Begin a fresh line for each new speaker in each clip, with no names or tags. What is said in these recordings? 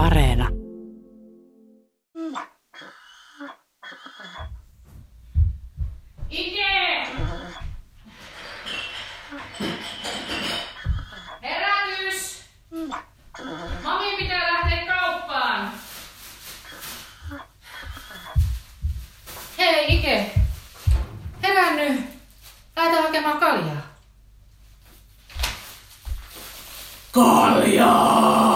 Areena.
Ike! Herätys! Mami pitää lähteä kauppaan. Hei Ike! Nyt! Lähdetään hakemaan kaljaa.
Kaljaa!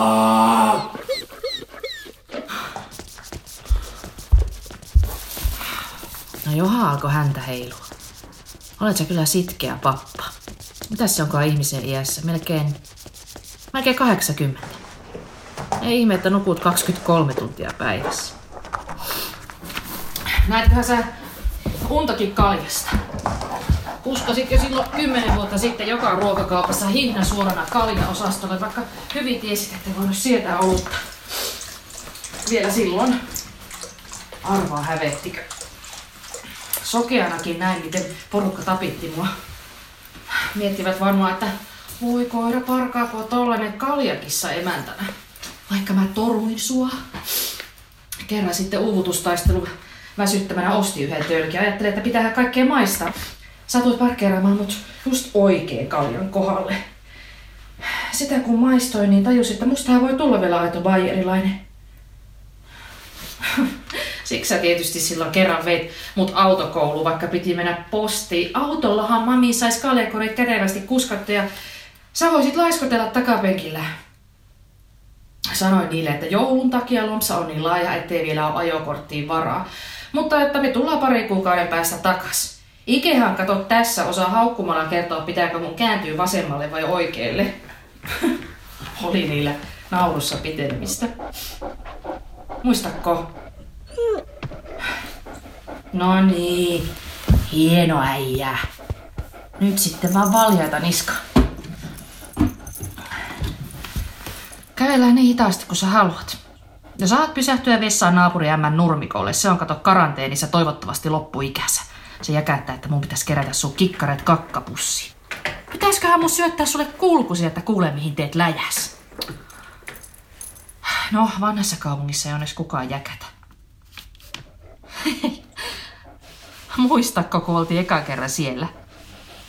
No Joha alkoi häntä heilua. Olet sä kyllä sitkeä pappa. Mitäs se onkaan ihmisen iässä? Melkein, melkein 80. Ei ihme, että nukut 23 tuntia päivässä. Näetköhän sä untakin kaljasta? Uskosit jo silloin 10 vuotta sitten joka ruokakaupassa hinnan suorana kaljaosastolle, vaikka hyvin tiesit, että voinut sietää olutta. Vielä silloin. Arvaa hävettikö. Sokeanakin näin, miten porukka tapitti mua. Miettivät varmaan, että voi koira parkaako tollanen kaljakissa emäntänä. Vaikka mä toruin sua. Kerran sitten uuvutustaistelu väsyttämänä osti yhden tölkin. Ajattelin, että pitää kaikkea maistaa. Satuit parkkeeraamaan mut just oikein kaljan kohdalle. Sitä kun maistoin, niin tajusin, että mustahan voi tulla vielä aito bayerilainen. Siksi sä tietysti silloin kerran veit mut autokouluun, vaikka piti mennä postiin. Autollahan mami sais kaljakorit kätevästi kuskattua ja sä voisit laiskotella takapenkillä. Sanoin niille, että joulun takia lompsa on niin laaja, ettei vielä ole ajokorttiin varaa. Mutta että me tullaan pari kuukauden päästä takas. Ikehan kato tässä osaa haukkumalla kertoa, pitääkö mun kääntyä vasemmalle vai oikealle. Oli niillä naurussa pitenemistä. Muistatko? No niin, hieno äijä. Nyt sitten vaan valjaita niska. Kävellään niin hitaasti kuin sä haluat. Ja saat pysähtyä vessaan naapuri nurmikolle. Se on kato karanteenissa toivottavasti loppuikänsä. Se jäkättää, että mun pitäisi kerätä sun kikkareet kakkapussiin. Pitäisköhän mun syöttää sulle kulkusi, että kuule mihin teet läjäs. No, vanhassa kaupungissa ei onneksi kukaan jäkätä. Muistatko, kun oltiin eka kerran siellä?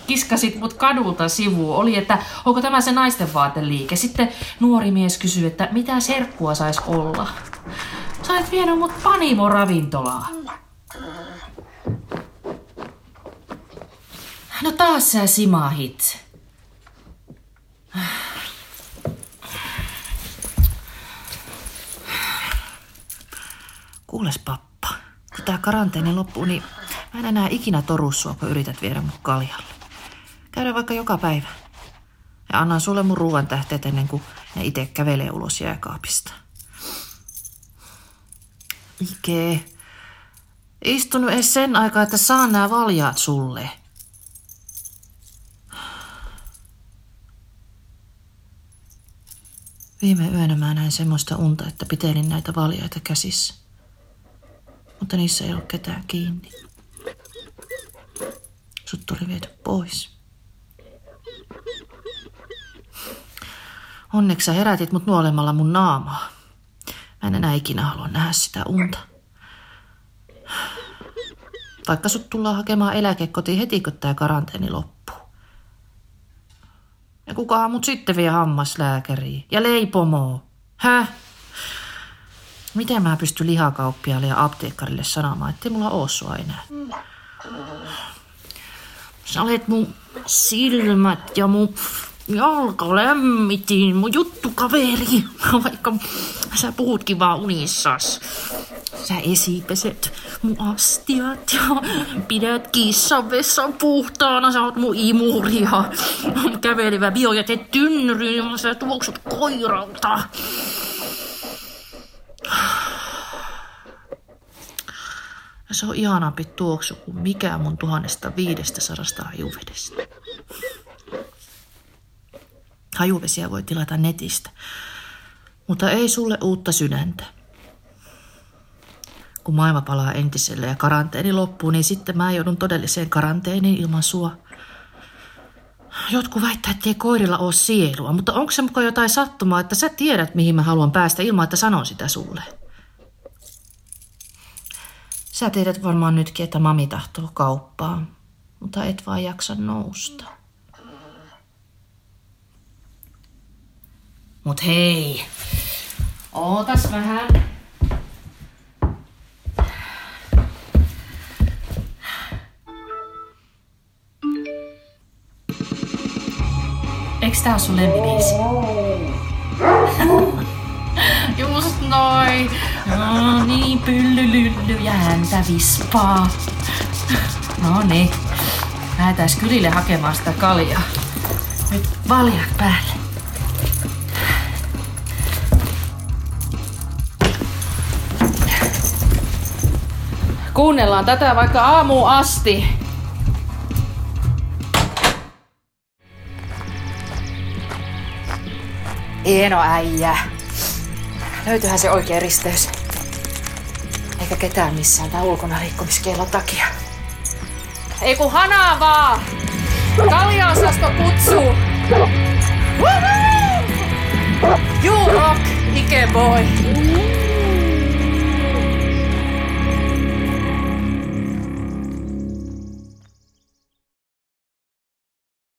Kiskasit mut kadulta sivuun. Oli, että onko tämä se naisten vaateliike. Sitten nuori mies kysyi, että mitä serkkua sais olla. Sä olet vienyt mut Panimo ravintolaan. No taas sä simahit. Kuules pappa, kun tää karanteeni loppuu, niin mä en enää ikinä toru sua, kun yrität viedä mut kaljalle. Käydään vaikka joka päivä. Ja annan sulle mun ruoan tähteet ennen kuin ne itse kävelee ulos jääkaapista. Ike. Istunut edes sen aikaa, että saan nämä valjaat sulle. Viime yönä mä näin semmoista unta, että pitelin näitä valjaita käsissä. Mutta niissä ei ollut ketään kiinni. Oli viety pois. Onneksi sä herätit mut nuolemalla mun naamaa. Mä en enää ikinä halua nähdä sitä unta. Vaikka sut tullaan hakemaan eläkekotiin heti, kun tää karanteeni loppuu. Ja kukahan mut sitten vie hammaslääkäriin? Ja leipomoo? Häh? Miten mä pystyn lihakauppiaalle ja apteekkarille sanomaan, ettei mulla oo sua enää? Sä olet mun silmät ja mun jalka lämmitin, mun juttukaveri, vaikka sä puhutkin vaan unissas. Sä esipeset mun astiat ja pidät kissan vessan puhtaana, sä oot mun imuri ja kävelevä biojäte tynnyri, sä tuoksut koiralta. Se on ihanampi tuoksu kuin mikään mun tuhannesta viidestä sadasta hajuvedestä. Hajuvesiä voi tilata netistä, mutta ei sulle uutta sydäntä. Kun maailma palaa entiselle ja karanteeni loppuu, niin sitten mä joudun todelliseen karanteeniin ilman sua. Jotkut väittää, että ei koirilla ole sielua, mutta onko se mukaan jotain sattumaa, että sä tiedät, mihin mä haluan päästä ilman, että sanon sitä sulle? Sä tiedät varmaan nytkin, että mami tahtoo kauppaa, mutta et vaan jaksa nousta. Mut hei, ootas vähän. Eiks tää oo sun lempibiisi? Just noin. No niin, pyllylylly ja häntä vispaa. No niin. Lähetääs kylille hakemaan sitä kaljaa. Nyt valjat päälle. Kuunnellaan tätä vaikka aamu asti. Hieno äijä. Löytyyhän se oikea risteys. Eikä ketään missään tää ulkona liikkumiskielon takia. Ei kun hanaa vaan! Kaljaosasto kutsuu! You rock, Ike boy!